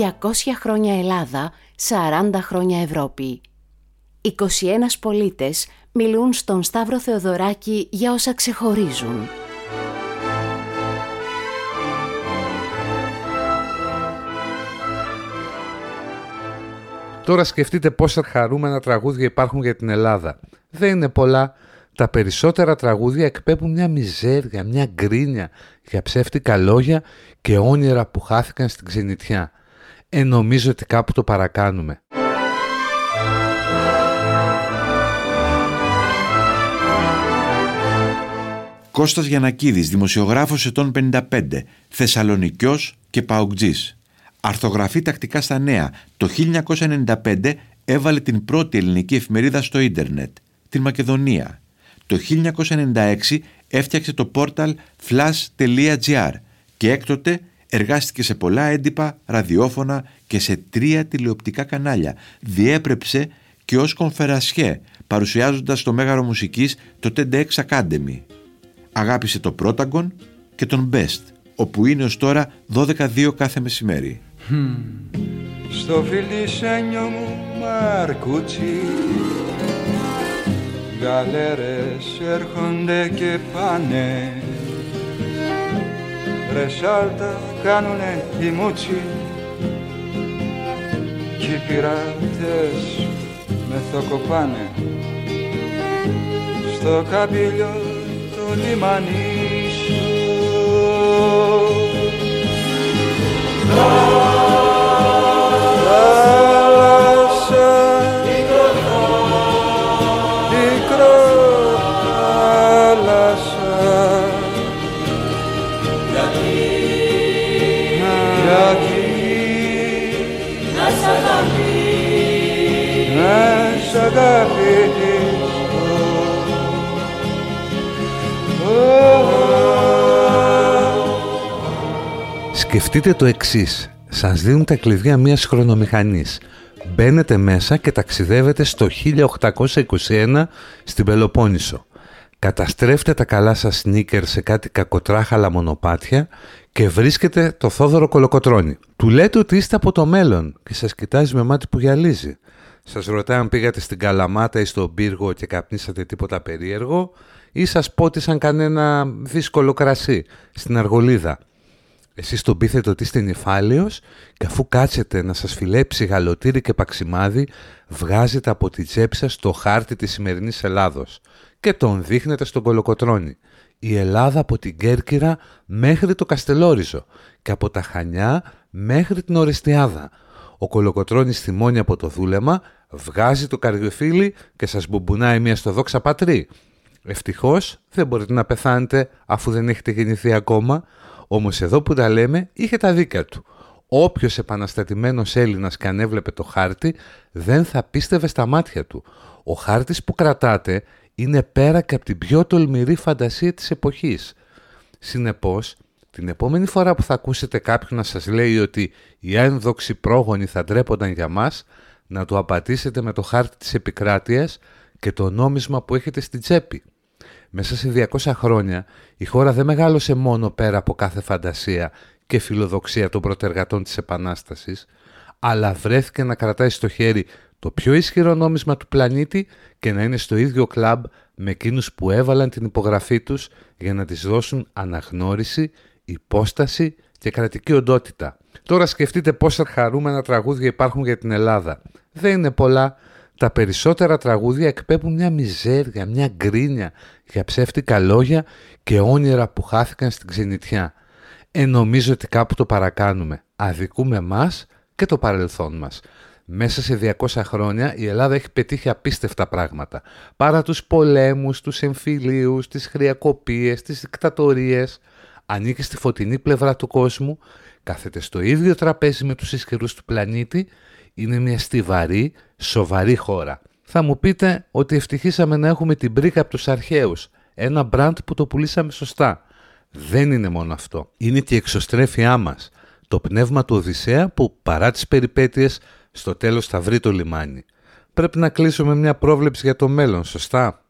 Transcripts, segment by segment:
200 χρόνια Ελλάδα, 40 χρόνια Ευρώπη. 21 πολίτες μιλούν στον Σταύρο Θεοδωράκη για όσα ξεχωρίζουν. Τώρα σκεφτείτε πόσα χαρούμενα τραγούδια υπάρχουν για την Ελλάδα. Δεν είναι πολλά. Τα περισσότερα τραγούδια εκπέμπουν μια μιζέρια, μια γκρίνια για ψεύτικα λόγια και όνειρα που χάθηκαν στην ξενιτιά. Ε, νομίζω ότι κάπου το παρακάνουμε. Κώστας Γιανακίδης, δημοσιογράφος ετών 55, Θεσσαλονικιός και Παουτζής. Αρθογραφεί τακτικά στα νέα. Το 1995 έβαλε την πρώτη ελληνική εφημερίδα στο ίντερνετ, την Μακεδονία. Το 1996 έφτιαξε το πόρταλ flash.gr και έκτοτε εργάστηκε σε πολλά έντυπα, ραδιόφωνα και σε τρία τηλεοπτικά κανάλια. Διέπρεψε και ως κονφερασιέ, παρουσιάζοντας το Μέγαρο Μουσικής το TEDx Academy. Αγάπησε το Πρόταγκον και τον Best, όπου είναι ως τώρα 12-2 κάθε μεσημέρι. Στο φιλισένιο μου Μαρκούτσι Γαλέρες έρχονται και πάνε Ρε σάλτα κάνουνε οι μούτσι Κι οι πειράτες με θοκοπάνε Στο καμπύλιο το λιμανί Σκεφτείτε το εξής. Σας δίνουν τα κλειδιά μιας χρονομηχανής. Μπαίνετε μέσα και ταξιδεύετε στο 1821 στην Πελοπόννησο. Καταστρέφτε τα καλά σας σνίκερ σε κάτι κακοτράχαλα μονοπάτια και βρίσκετε το Θόδωρο Κολοκοτρώνη. Του λέτε ότι είστε από το μέλλον και σας κοιτάζει με μάτι που γυαλίζει. Σας ρωτάει αν πήγατε στην Καλαμάτα ή στον Πύργο και καπνίσατε τίποτα περίεργο ή σας πότισαν κανένα δύσκολο κρασί στην Αργολίδα. Εσείς τον πείθετε ότι είστε νυφάλιος και αφού κάτσετε να σας φιλέψει γαλοτήρι και παξιμάδι βγάζετε από τη τσέπη σας το χάρτη της σημερινής Ελλάδος και τον δείχνετε στον Κολοκοτρώνη. Η Ελλάδα από την Κέρκυρα μέχρι το Καστελόριζο και από τα Χανιά μέχρι την Ορεστιάδα. Ο Κολοκοτρώνης θυμώνει από το δούλεμα, βγάζει το καρδιοφύλι και σας μπουμπουνάει μια στο δόξα πατρί. Ευτυχώς δεν μπορείτε να πεθάνετε αφού δεν έχετε γεννηθεί ακόμα, όμως εδώ που τα λέμε είχε τα δίκαια του. Όποιος επαναστατημένος Έλληνας και αν έβλεπε το χάρτη δεν θα πίστευε στα μάτια του. Ο χάρτης που κρατάτε είναι πέρα και από την πιο τολμηρή φαντασία της εποχής. Συνεπώς, την επόμενη φορά που θα ακούσετε κάποιον να σας λέει ότι οι ένδοξοι πρόγονοι θα ντρέπονταν για μας, να του απαντήσετε με το χάρτη της επικράτειας και το νόμισμα που έχετε στην τσέπη. Μέσα σε 200 χρόνια η χώρα δεν μεγάλωσε μόνο πέρα από κάθε φαντασία και φιλοδοξία των προτεργατών της Επανάστασης, αλλά βρέθηκε να κρατάει στο χέρι το πιο ισχυρό νόμισμα του πλανήτη και να είναι στο ίδιο κλαμπ με εκείνους που έβαλαν την υπογραφή τους για να της δώσουν αναγνώριση, υπόσταση και κρατική οντότητα. Τώρα σκεφτείτε πόσα χαρούμενα τραγούδια υπάρχουν για την Ελλάδα. Δεν είναι πολλά, τα περισσότερα τραγούδια εκπέμπουν μια μιζέρια, μια γκρίνια για ψεύτικα λόγια και όνειρα που χάθηκαν στην ξενιτιά. Ε, νομίζω ότι κάπου το παρακάνουμε. Αδικούμε μας και το παρελθόν μας. Μέσα σε 200 χρόνια η Ελλάδα έχει πετύχει απίστευτα πράγματα. Παρά τους πολέμους, τους εμφυλίους, τις χρειακοπίες, τις δικτατορίες, ανήκει στη φωτεινή πλευρά του κόσμου, κάθεται στο ίδιο τραπέζι με τους ισχυρούς του πλανήτη είναι μια στιβαρή, σοβαρή χώρα. Θα μου πείτε ότι ευτυχήσαμε να έχουμε την πρίκα από τους αρχαίους, ένα μπραντ που το πουλήσαμε σωστά. Δεν είναι μόνο αυτό. Είναι και η εξωστρέφειά μας. Το πνεύμα του Οδυσσέα που παρά τις περιπέτειες στο τέλος θα βρει το λιμάνι. Πρέπει να κλείσουμε μια πρόβλεψη για το μέλλον, σωστά;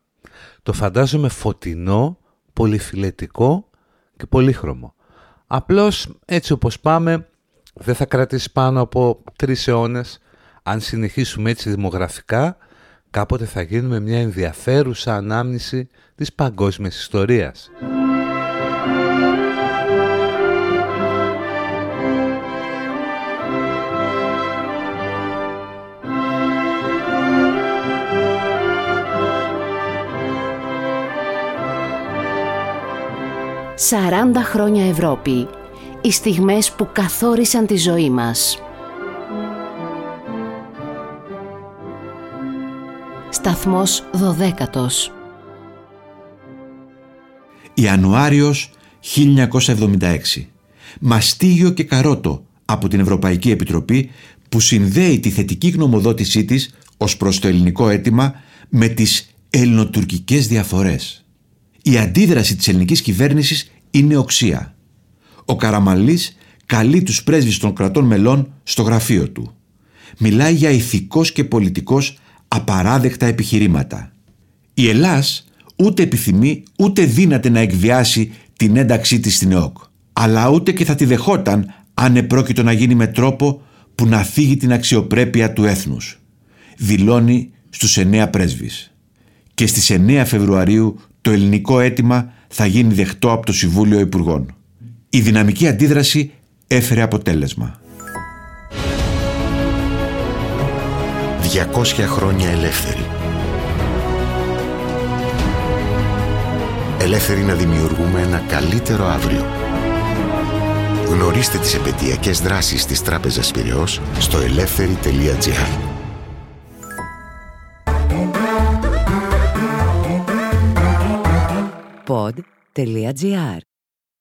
Το φαντάζομαι φωτεινό, πολυφιλετικό και πολύχρωμο. Απλώς έτσι όπως πάμε δεν θα κρατήσει πάνω από τρεις αιώνες. Αν συνεχίσουμε έτσι δημογραφικά, κάποτε θα γίνουμε μια ενδιαφέρουσα ανάμνηση της παγκόσμιας ιστορίας. 40 χρόνια Ευρώπη. Οι στιγμές που καθόρισαν τη ζωή μας. Σταθμός 12 Ιανουάριος 1976. Μαστίγιο και καρότο από την Ευρωπαϊκή Επιτροπή που συνδέει τη θετική γνωμοδότησή της ως προς το ελληνικό αίτημα με τις ελληνοτουρκικές διαφορές. Η αντίδραση της ελληνικής κυβέρνησης είναι οξία. Ο Καραμαλής καλεί τους πρέσβεις των κρατών μελών στο γραφείο του. Μιλάει για ηθικός και πολιτικός απαράδεκτα επιχειρήματα. Η Ελλάς ούτε επιθυμεί ούτε δύναται να εκβιάσει την ένταξή της στην ΕΟΚ. Αλλά ούτε και θα τη δεχόταν αν επρόκειτο να γίνει με τρόπο που να φύγει την αξιοπρέπεια του έθνους. Δηλώνει στους εννέα πρέσβεις. Και στις 9 Φεβρουαρίου το ελληνικό αίτημα θα γίνει δεχτό από το Συμβούλιο Υπουργών. Η δυναμική αντίδραση έφερε αποτέλεσμα. 200 χρόνια ελεύθεροι. Ελεύθεροι να δημιουργούμε ένα καλύτερο αύριο. Γνωρίστε τις επαιτειακές δράσεις της Τράπεζας Πυραιός στο ελεύθερη.gr pod.gr.